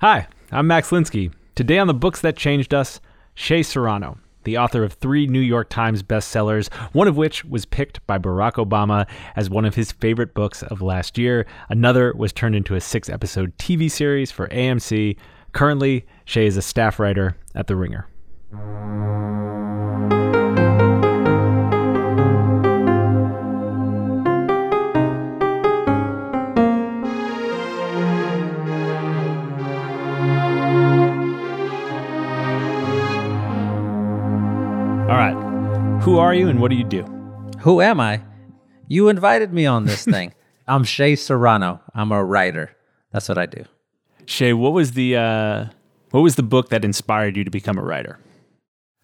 Hi, I'm Max Linsky. Today on the Books That Changed Us, Shea Serrano, the author of three New York Times bestsellers, one of which was picked by Barack Obama as one of his favorite books of last year. Another was turned into a six episode TV series for AMC. Currently, Shea is a staff writer at The Ringer. All right. Who are you and what do you do? Who am I? You invited me on this thing. I'm Shea Serrano. I'm a writer. That's what I do. Shea, what was the uh, what was the book that inspired you to become a writer?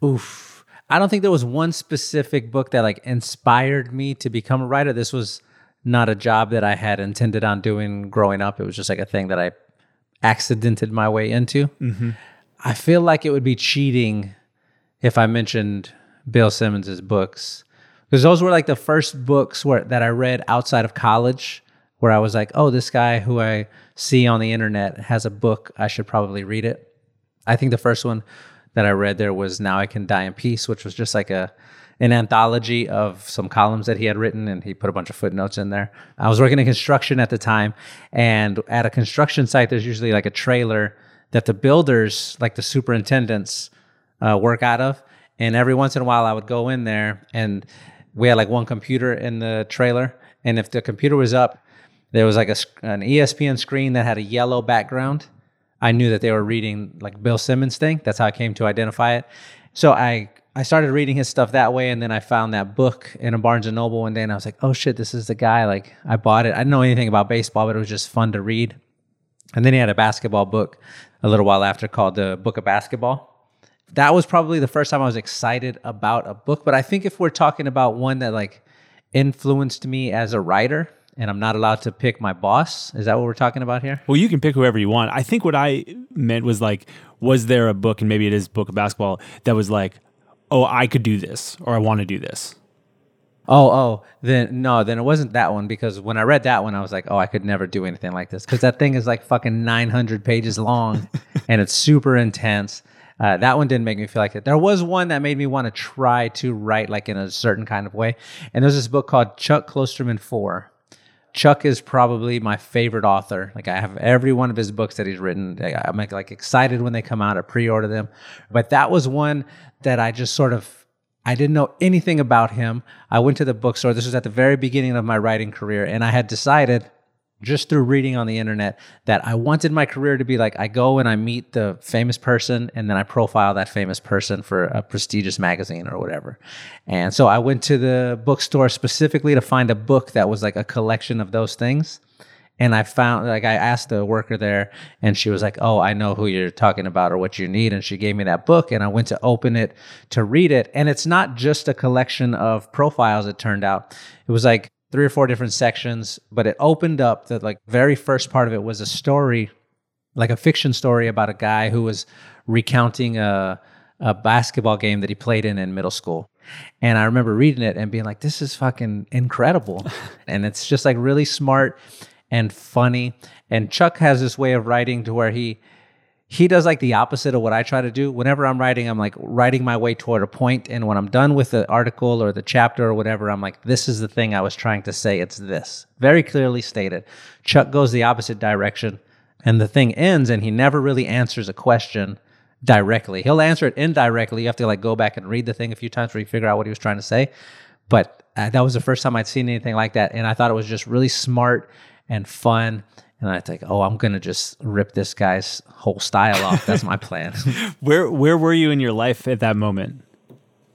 Oof. I don't think there was one specific book that like inspired me to become a writer. This was not a job that I had intended on doing growing up. It was just like a thing that I accidented my way into. I feel like it would be cheating if I mentioned Bill Simmons's books because those were like the first books where that I read outside of college where I was like, "Oh, this guy who I see on the internet has a book. I should probably read it." I think the first one that I read there was "Now I Can Die in Peace," which was just like a an anthology of some columns that he had written, and he put a bunch of footnotes in there. I was working in construction at the time, and at a construction site, there's usually like a trailer that the builders, like the superintendents, uh, work out of. And every once in a while, I would go in there, and we had like one computer in the trailer. And if the computer was up, there was like a, an ESPN screen that had a yellow background. I knew that they were reading like Bill Simmons thing. That's how I came to identify it. So I I started reading his stuff that way, and then I found that book in a Barnes and Noble one day, and I was like, oh shit, this is the guy. Like I bought it. I didn't know anything about baseball, but it was just fun to read. And then he had a basketball book a little while after called the Book of Basketball. That was probably the first time I was excited about a book. But I think if we're talking about one that like influenced me as a writer, and I'm not allowed to pick my boss, is that what we're talking about here? Well, you can pick whoever you want. I think what I meant was like, was there a book, and maybe it is book of basketball, that was like, oh, I could do this, or I want to do this. Oh, oh, then no, then it wasn't that one because when I read that one, I was like, oh, I could never do anything like this because that thing is like fucking 900 pages long and it's super intense. Uh, that one didn't make me feel like it. There was one that made me want to try to write like in a certain kind of way. And there's this book called Chuck Klosterman 4. Chuck is probably my favorite author. Like I have every one of his books that he's written. I'm like, like excited when they come out. I pre-order them. But that was one that I just sort of I didn't know anything about him. I went to the bookstore. This was at the very beginning of my writing career, and I had decided just through reading on the internet that I wanted my career to be like I go and I meet the famous person and then I profile that famous person for a prestigious magazine or whatever. And so I went to the bookstore specifically to find a book that was like a collection of those things. And I found, like, I asked the worker there, and she was like, Oh, I know who you're talking about or what you need. And she gave me that book, and I went to open it to read it. And it's not just a collection of profiles, it turned out. It was like three or four different sections, but it opened up the like very first part of it was a story, like a fiction story about a guy who was recounting a, a basketball game that he played in in middle school. And I remember reading it and being like, this is fucking incredible. and it's just like really smart and funny. And Chuck has this way of writing to where he he does like the opposite of what I try to do. Whenever I'm writing, I'm like writing my way toward a point, and when I'm done with the article or the chapter or whatever, I'm like, this is the thing I was trying to say. It's this very clearly stated. Chuck goes the opposite direction, and the thing ends, and he never really answers a question directly. He'll answer it indirectly. You have to like go back and read the thing a few times where you figure out what he was trying to say. But uh, that was the first time I'd seen anything like that, and I thought it was just really smart and fun. And I think, oh, I'm gonna just rip this guy's whole style off. That's my plan. Where where were you in your life at that moment?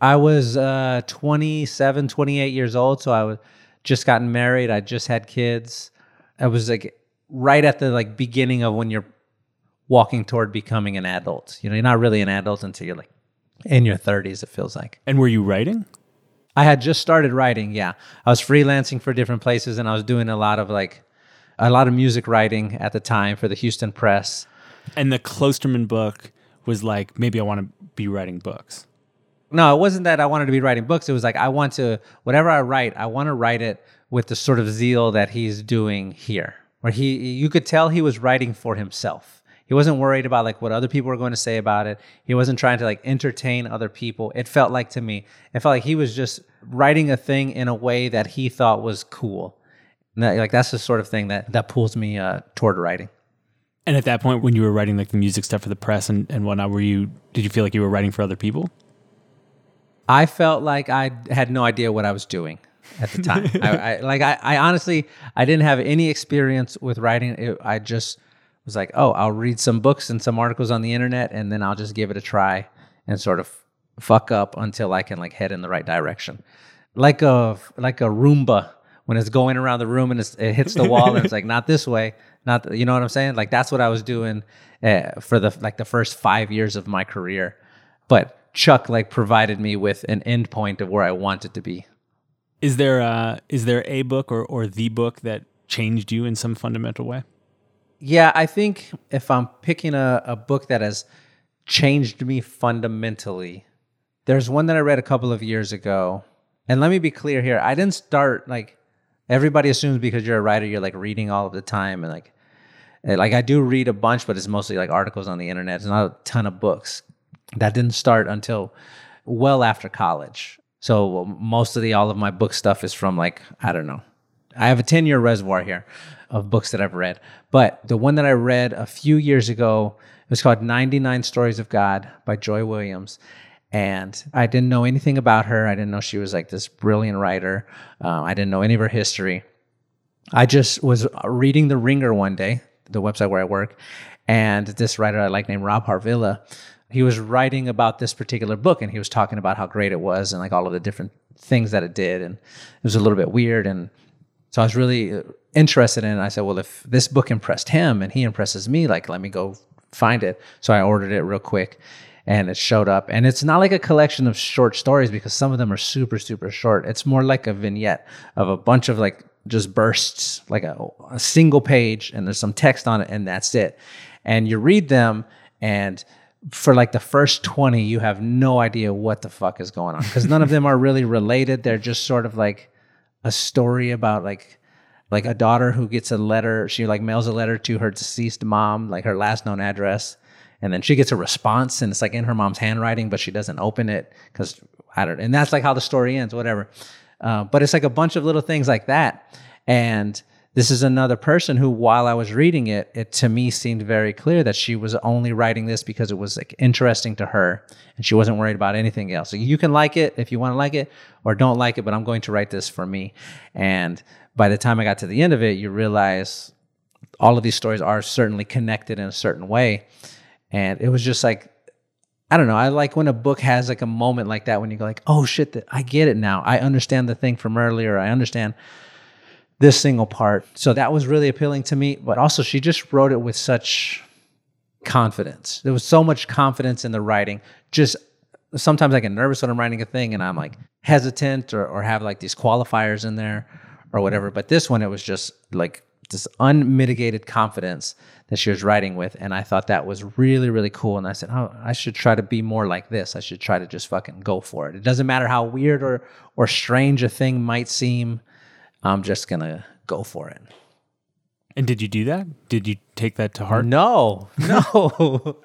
I was uh, 27, 28 years old, so I was just gotten married. I just had kids. I was like right at the like beginning of when you're walking toward becoming an adult. You know, you're not really an adult until you're like in your 30s. It feels like. And were you writing? I had just started writing. Yeah, I was freelancing for different places, and I was doing a lot of like a lot of music writing at the time for the Houston Press. And the Klosterman book was like, maybe I want to be writing books. No, it wasn't that I wanted to be writing books. It was like I want to whatever I write, I want to write it with the sort of zeal that he's doing here. Where he you could tell he was writing for himself. He wasn't worried about like what other people were going to say about it. He wasn't trying to like entertain other people. It felt like to me, it felt like he was just writing a thing in a way that he thought was cool. That, like that's the sort of thing that that pulls me uh, toward writing. And at that point, when you were writing like the music stuff for the press and, and whatnot, were you did you feel like you were writing for other people? I felt like I had no idea what I was doing at the time. I, I, like I, I honestly I didn't have any experience with writing. It, I just was like, oh, I'll read some books and some articles on the internet, and then I'll just give it a try and sort of fuck up until I can like head in the right direction, like a like a Roomba when it's going around the room and it hits the wall and it's like not this way, not the, you know what I'm saying? Like that's what I was doing uh, for the like the first five years of my career, but Chuck like provided me with an end point of where I wanted to be. Is there a, is there a book or, or the book that changed you in some fundamental way? Yeah, I think if I'm picking a, a book that has changed me fundamentally, there's one that I read a couple of years ago. And let me be clear here. I didn't start like everybody assumes because you're a writer, you're like reading all of the time and like eh, like I do read a bunch, but it's mostly like articles on the internet. It's not a ton of books. That didn't start until well after college. So most of the all of my book stuff is from like I don't know. I have a 10 year reservoir here of books that I've read. But the one that I read a few years ago it was called 99 Stories of God by Joy Williams. And I didn't know anything about her. I didn't know she was like this brilliant writer. Uh, I didn't know any of her history. I just was reading The Ringer one day, the website where I work, and this writer I like named Rob Harvilla he was writing about this particular book and he was talking about how great it was and like all of the different things that it did and it was a little bit weird and so i was really uh, interested in it i said well if this book impressed him and he impresses me like let me go find it so i ordered it real quick and it showed up. And it's not like a collection of short stories because some of them are super super short. It's more like a vignette of a bunch of like just bursts like a, a single page and there's some text on it and that's it. And you read them and for like the first 20 you have no idea what the fuck is going on because none of them are really related. They're just sort of like a story about like like a daughter who gets a letter. She like mails a letter to her deceased mom like her last known address and then she gets a response and it's like in her mom's handwriting but she doesn't open it because i don't and that's like how the story ends whatever. Uh, but it's like a bunch of little things like that. And this is another person who while i was reading it it to me seemed very clear that she was only writing this because it was like interesting to her and she wasn't worried about anything else. So you can like it if you want to like it or don't like it but i'm going to write this for me. And by the time i got to the end of it you realize all of these stories are certainly connected in a certain way and it was just like I don't know. I like when a book has like a moment like that when you go like, "Oh shit, I get it now. I understand the thing from earlier. I understand this single part. So that was really appealing to me. But also, she just wrote it with such confidence. There was so much confidence in the writing. Just sometimes I get nervous when I'm writing a thing and I'm like hesitant or, or have like these qualifiers in there or whatever. But this one, it was just like this unmitigated confidence that she was writing with. And I thought that was really, really cool. And I said, oh, I should try to be more like this. I should try to just fucking go for it. It doesn't matter how weird or, or strange a thing might seem. I'm just gonna go for it. And did you do that? Did you take that to heart? No, no.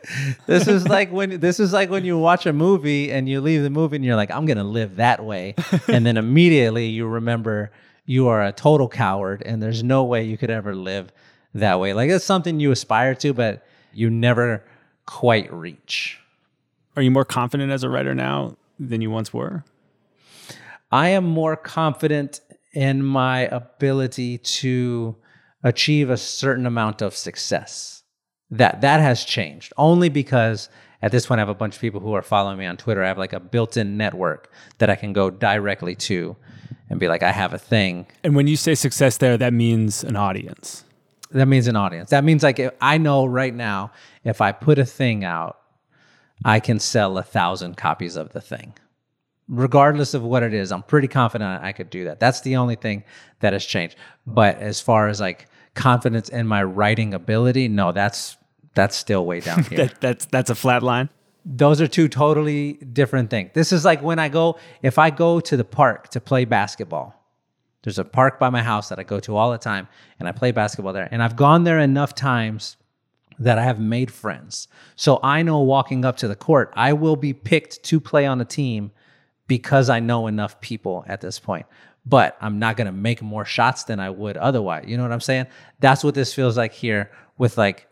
this is like when this is like when you watch a movie and you leave the movie and you're like, I'm gonna live that way, and then immediately you remember you are a total coward and there's no way you could ever live that way. Like it's something you aspire to, but you never quite reach. Are you more confident as a writer now than you once were? I am more confident in my ability to achieve a certain amount of success. That that has changed only because at this point I have a bunch of people who are following me on Twitter. I have like a built-in network that I can go directly to and be like, I have a thing. And when you say success there, that means an audience. That means an audience. That means like I know right now if I put a thing out, I can sell a thousand copies of the thing regardless of what it is, I'm pretty confident I could do that. That's the only thing that has changed. But as far as like confidence in my writing ability, no, that's that's still way down here. that, that's that's a flat line. Those are two totally different things. This is like when I go if I go to the park to play basketball. There's a park by my house that I go to all the time and I play basketball there. And I've gone there enough times that I have made friends. So I know walking up to the court, I will be picked to play on a team because I know enough people at this point. But I'm not going to make more shots than I would otherwise. You know what I'm saying? That's what this feels like here with like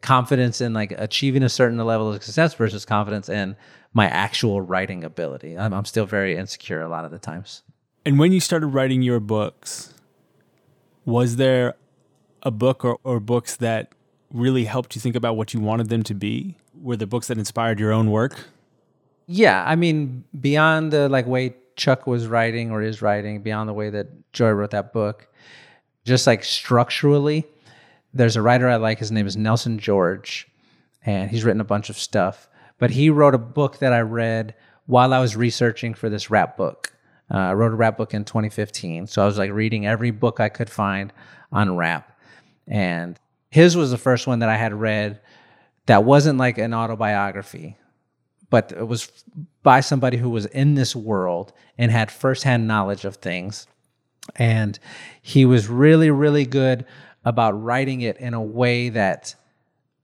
confidence in like achieving a certain level of success versus confidence in my actual writing ability. I'm, I'm still very insecure a lot of the times. And when you started writing your books, was there a book or, or books that really helped you think about what you wanted them to be? Were the books that inspired your own work? Yeah, I mean, beyond the like way Chuck was writing or is writing, beyond the way that Joy wrote that book, just like structurally, there's a writer I like. His name is Nelson George, and he's written a bunch of stuff. But he wrote a book that I read while I was researching for this rap book. Uh, I wrote a rap book in 2015, so I was like reading every book I could find on rap, and his was the first one that I had read that wasn't like an autobiography, but it was by somebody who was in this world and had firsthand knowledge of things. And he was really, really good about writing it in a way that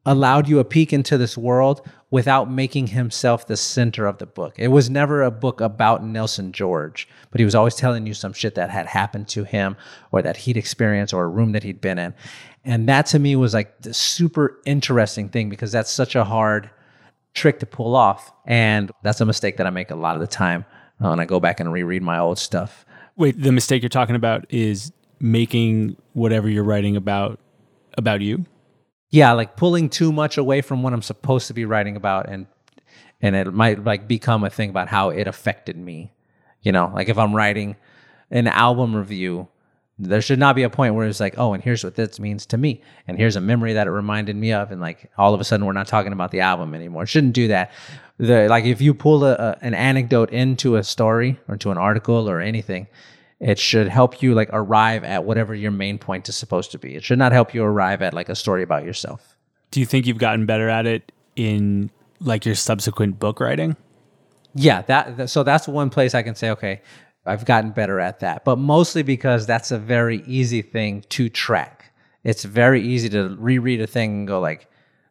allowed you a peek into this world without making himself the center of the book. It was never a book about Nelson George, but he was always telling you some shit that had happened to him or that he'd experienced or a room that he'd been in. And that to me was like the super interesting thing because that's such a hard trick to pull off. And that's a mistake that I make a lot of the time uh, when I go back and reread my old stuff. Wait, the mistake you're talking about is making whatever you're writing about about you? Yeah, like pulling too much away from what I'm supposed to be writing about and and it might like become a thing about how it affected me. You know, like if I'm writing an album review, there should not be a point where it's like, oh, and here's what this means to me, and here's a memory that it reminded me of, and like all of a sudden we're not talking about the album anymore. It shouldn't do that. The like if you pull a, a, an anecdote into a story or to an article or anything, it should help you like arrive at whatever your main point is supposed to be. It should not help you arrive at like a story about yourself. Do you think you've gotten better at it in like your subsequent book writing? Yeah, that so that's one place I can say okay, I've gotten better at that. But mostly because that's a very easy thing to track. It's very easy to reread a thing and go like,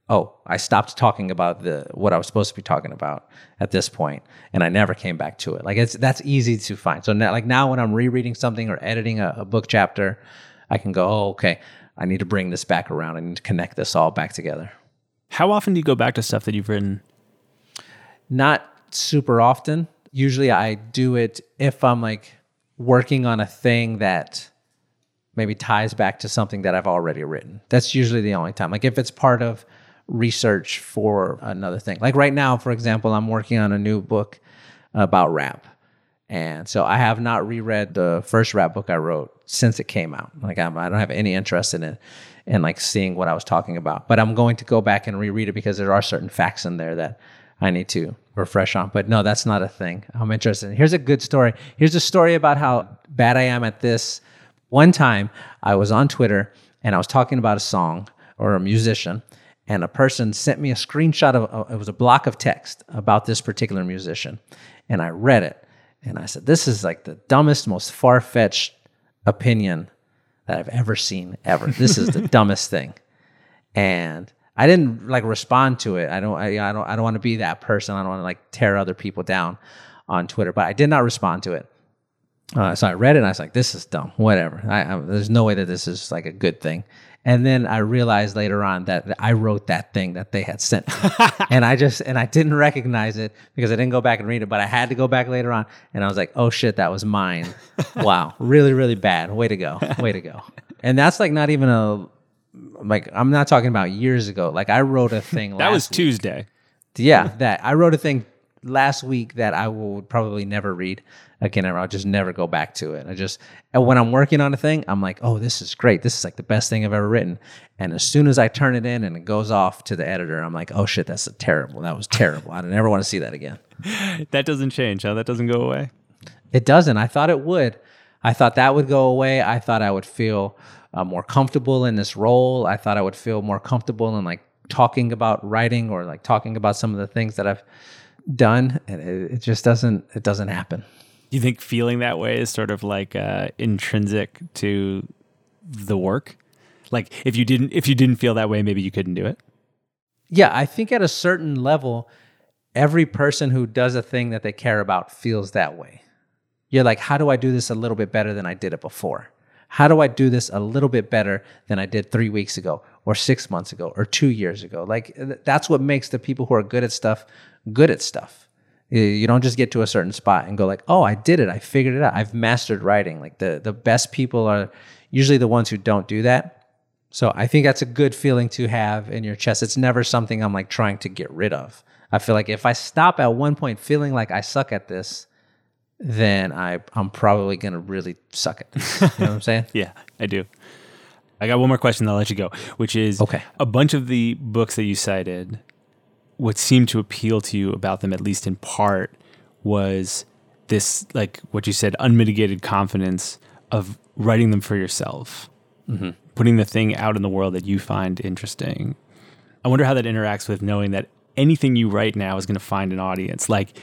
oh, I stopped talking about the what I was supposed to be talking about at this point, and I never came back to it. Like it's that's easy to find. So now, like now, when I'm rereading something or editing a, a book chapter, I can go, oh, okay, I need to bring this back around. I need to connect this all back together. How often do you go back to stuff that you've written? Not super often. Usually, I do it if I'm like working on a thing that maybe ties back to something that I've already written. That's usually the only time. Like if it's part of research for another thing. Like right now, for example, I'm working on a new book about rap. And so I have not reread the first rap book I wrote since it came out. Like I'm, I don't have any interest in it and like seeing what I was talking about. But I'm going to go back and reread it because there are certain facts in there that I need to refresh on. But no, that's not a thing. I'm interested. In. Here's a good story. Here's a story about how bad I am at this. One time I was on Twitter and I was talking about a song or a musician and a person sent me a screenshot of it was a block of text about this particular musician. And i read it. And i said this is like the dumbest most far-fetched opinion that i've ever seen ever. This is the dumbest thing. And i didn't like respond to it. I don't i, I don't i don't want to be that person. I don't want to like tear other people down on twitter. But i did not respond to it. Uh, so I read it and I was like, this is dumb, whatever. I, I, there's no way that this is like a good thing. And then I realized later on that I wrote that thing that they had sent me. and I just, and I didn't recognize it because I didn't go back and read it, but I had to go back later on. And I was like, oh shit, that was mine. wow. Really, really bad. Way to go. Way to go. And that's like not even a, like, I'm not talking about years ago. Like I wrote a thing That was week. Tuesday. Yeah, that. I wrote a thing last week that I will probably never read again. I'll just never go back to it. I just when I'm working on a thing, I'm like, oh, this is great. This is like the best thing I've ever written. And as soon as I turn it in and it goes off to the editor, I'm like, oh shit, that's a terrible. That was terrible. I never want to see that again. that doesn't change. Huh? That doesn't go away. It doesn't. I thought it would. I thought that would go away. I thought I would feel uh, more comfortable in this role. I thought I would feel more comfortable in like talking about writing or like talking about some of the things that I've done and it, it just doesn't it doesn't happen do you think feeling that way is sort of like uh, intrinsic to the work Like if you didn't if you didn't feel that way, maybe you couldn't do it. Yeah, I think at a certain level, every person who does a thing that they care about feels that way. You're like, how do I do this a little bit better than I did it before? How do I do this a little bit better than I did three weeks ago, or six months ago, or two years ago? Like, that's what makes the people who are good at stuff good at stuff. You don't just get to a certain spot and go like, "Oh, I did it. I figured it out. I've mastered writing." Like the the best people are usually the ones who don't do that. So I think that's a good feeling to have in your chest. It's never something I'm like trying to get rid of. I feel like if I stop at one point feeling like I suck at this, then I I'm probably gonna really suck it. You know what I'm saying? yeah, I do. I got one more question. I'll let you go, which is okay. A bunch of the books that you cited, what seemed to appeal to you about them, at least in part, was this like what you said, unmitigated confidence of writing them for yourself, mm-hmm. putting the thing out in the world that you find interesting. I wonder how that interacts with knowing that anything you write now is going to find an audience. Like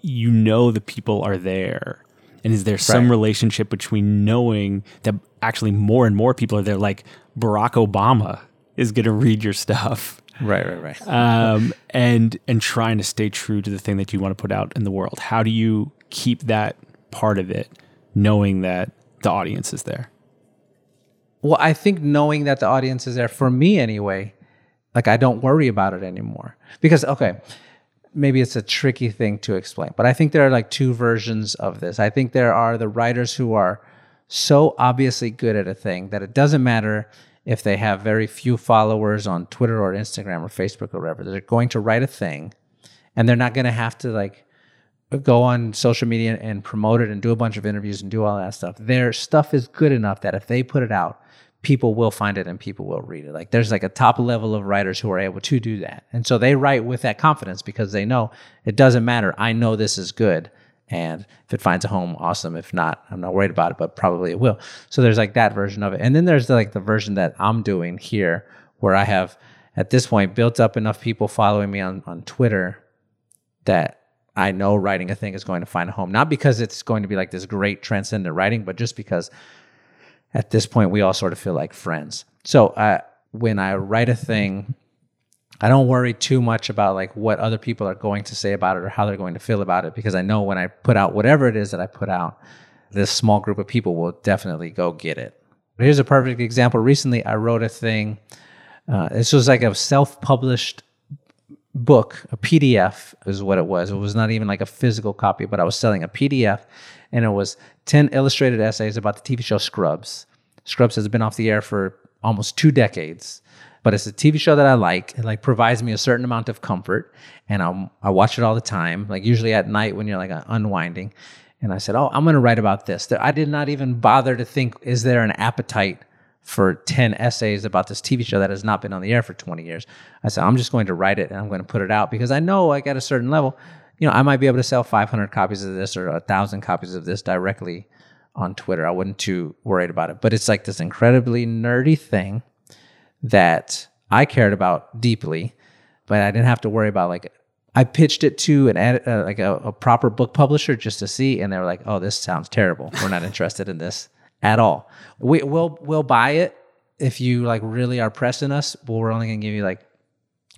you know the people are there. And is there some right. relationship between knowing that actually more and more people are there, like Barack Obama is going to read your stuff, right, right, right, um, and and trying to stay true to the thing that you want to put out in the world? How do you keep that part of it, knowing that the audience is there? Well, I think knowing that the audience is there for me anyway, like I don't worry about it anymore because okay, maybe it's a tricky thing to explain, but I think there are like two versions of this. I think there are the writers who are so obviously good at a thing that it doesn't matter if they have very few followers on Twitter or Instagram or Facebook or whatever. They're going to write a thing and they're not going to have to like go on social media and promote it and do a bunch of interviews and do all that stuff. Their stuff is good enough that if they put it out, people will find it and people will read it. Like there's like a top level of writers who are able to do that. And so they write with that confidence because they know it doesn't matter. I know this is good. And if it finds a home, awesome. If not, I'm not worried about it, but probably it will. So there's like that version of it. And then there's the, like the version that I'm doing here where I have at this point built up enough people following me on, on Twitter that I know writing a thing is going to find a home. Not because it's going to be like this great transcendent writing, but just because at this point we all sort of feel like friends. So uh, when I write a thing, I don't worry too much about like what other people are going to say about it or how they're going to feel about it because I know when I put out whatever it is that I put out, this small group of people will definitely go get it. Here's a perfect example. Recently, I wrote a thing. Uh, this was like a self-published book, a PDF is what it was. It was not even like a physical copy, but I was selling a PDF and it was 10 illustrated essays about the TV show Scrubs. Scrubs has been off the air for almost two decades, but it's a TV show that I like. It like provides me a certain amount of comfort, and I'm, I watch it all the time. Like usually at night when you're like uh, unwinding, and I said, "Oh, I'm going to write about this." I did not even bother to think, is there an appetite for 10 essays about this TV show that has not been on the air for 20 years? I said, I'm just going to write it and I'm going to put it out because I know like at a certain level, you know, I might be able to sell 500 copies of this or a thousand copies of this directly on Twitter. I wasn't too worried about it, but it's like this incredibly nerdy thing that I cared about deeply, but I didn't have to worry about like I pitched it to an uh, like a, a, proper book publisher just to see, and they were like, "Oh, this sounds terrible. We're not interested in this at all. We, will we'll buy it if you like really are pressing us, but we're only gonna give you like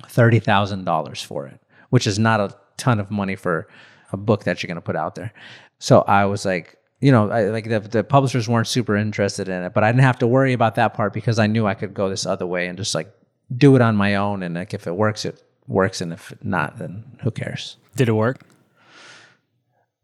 thirty thousand dollars for it, which is not a ton of money for a book that you're going to put out there. So I was like, you know, I, like the, the publishers weren't super interested in it, but I didn't have to worry about that part because I knew I could go this other way and just like do it on my own. And like if it works, it works, and if not, then who cares? Did it work?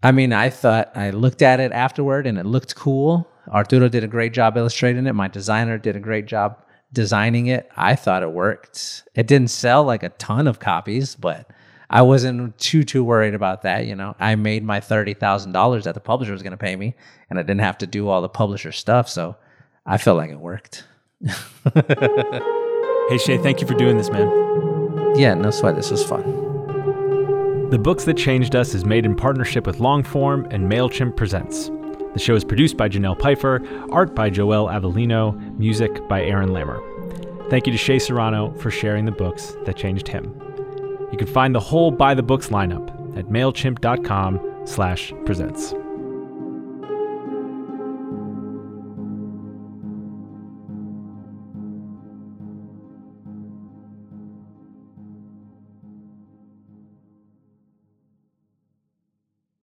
I mean, I thought I looked at it afterward and it looked cool. Arturo did a great job illustrating it. My designer did a great job designing it. I thought it worked. It didn't sell like a ton of copies, but I wasn't too too worried about that. You know, I made my thirty thousand dollars that the publisher was going to pay me, and I didn't have to do all the publisher stuff. So I felt like it worked. hey Shea, thank you for doing this, man. Yeah, no sweat. This was fun. The Books That Changed Us is made in partnership with Longform and MailChimp Presents. The show is produced by Janelle Pfeiffer, art by Joel Avellino, music by Aaron Lammer. Thank you to Shea Serrano for sharing the books that changed him. You can find the whole Buy the Books lineup at MailChimp.com slash presents.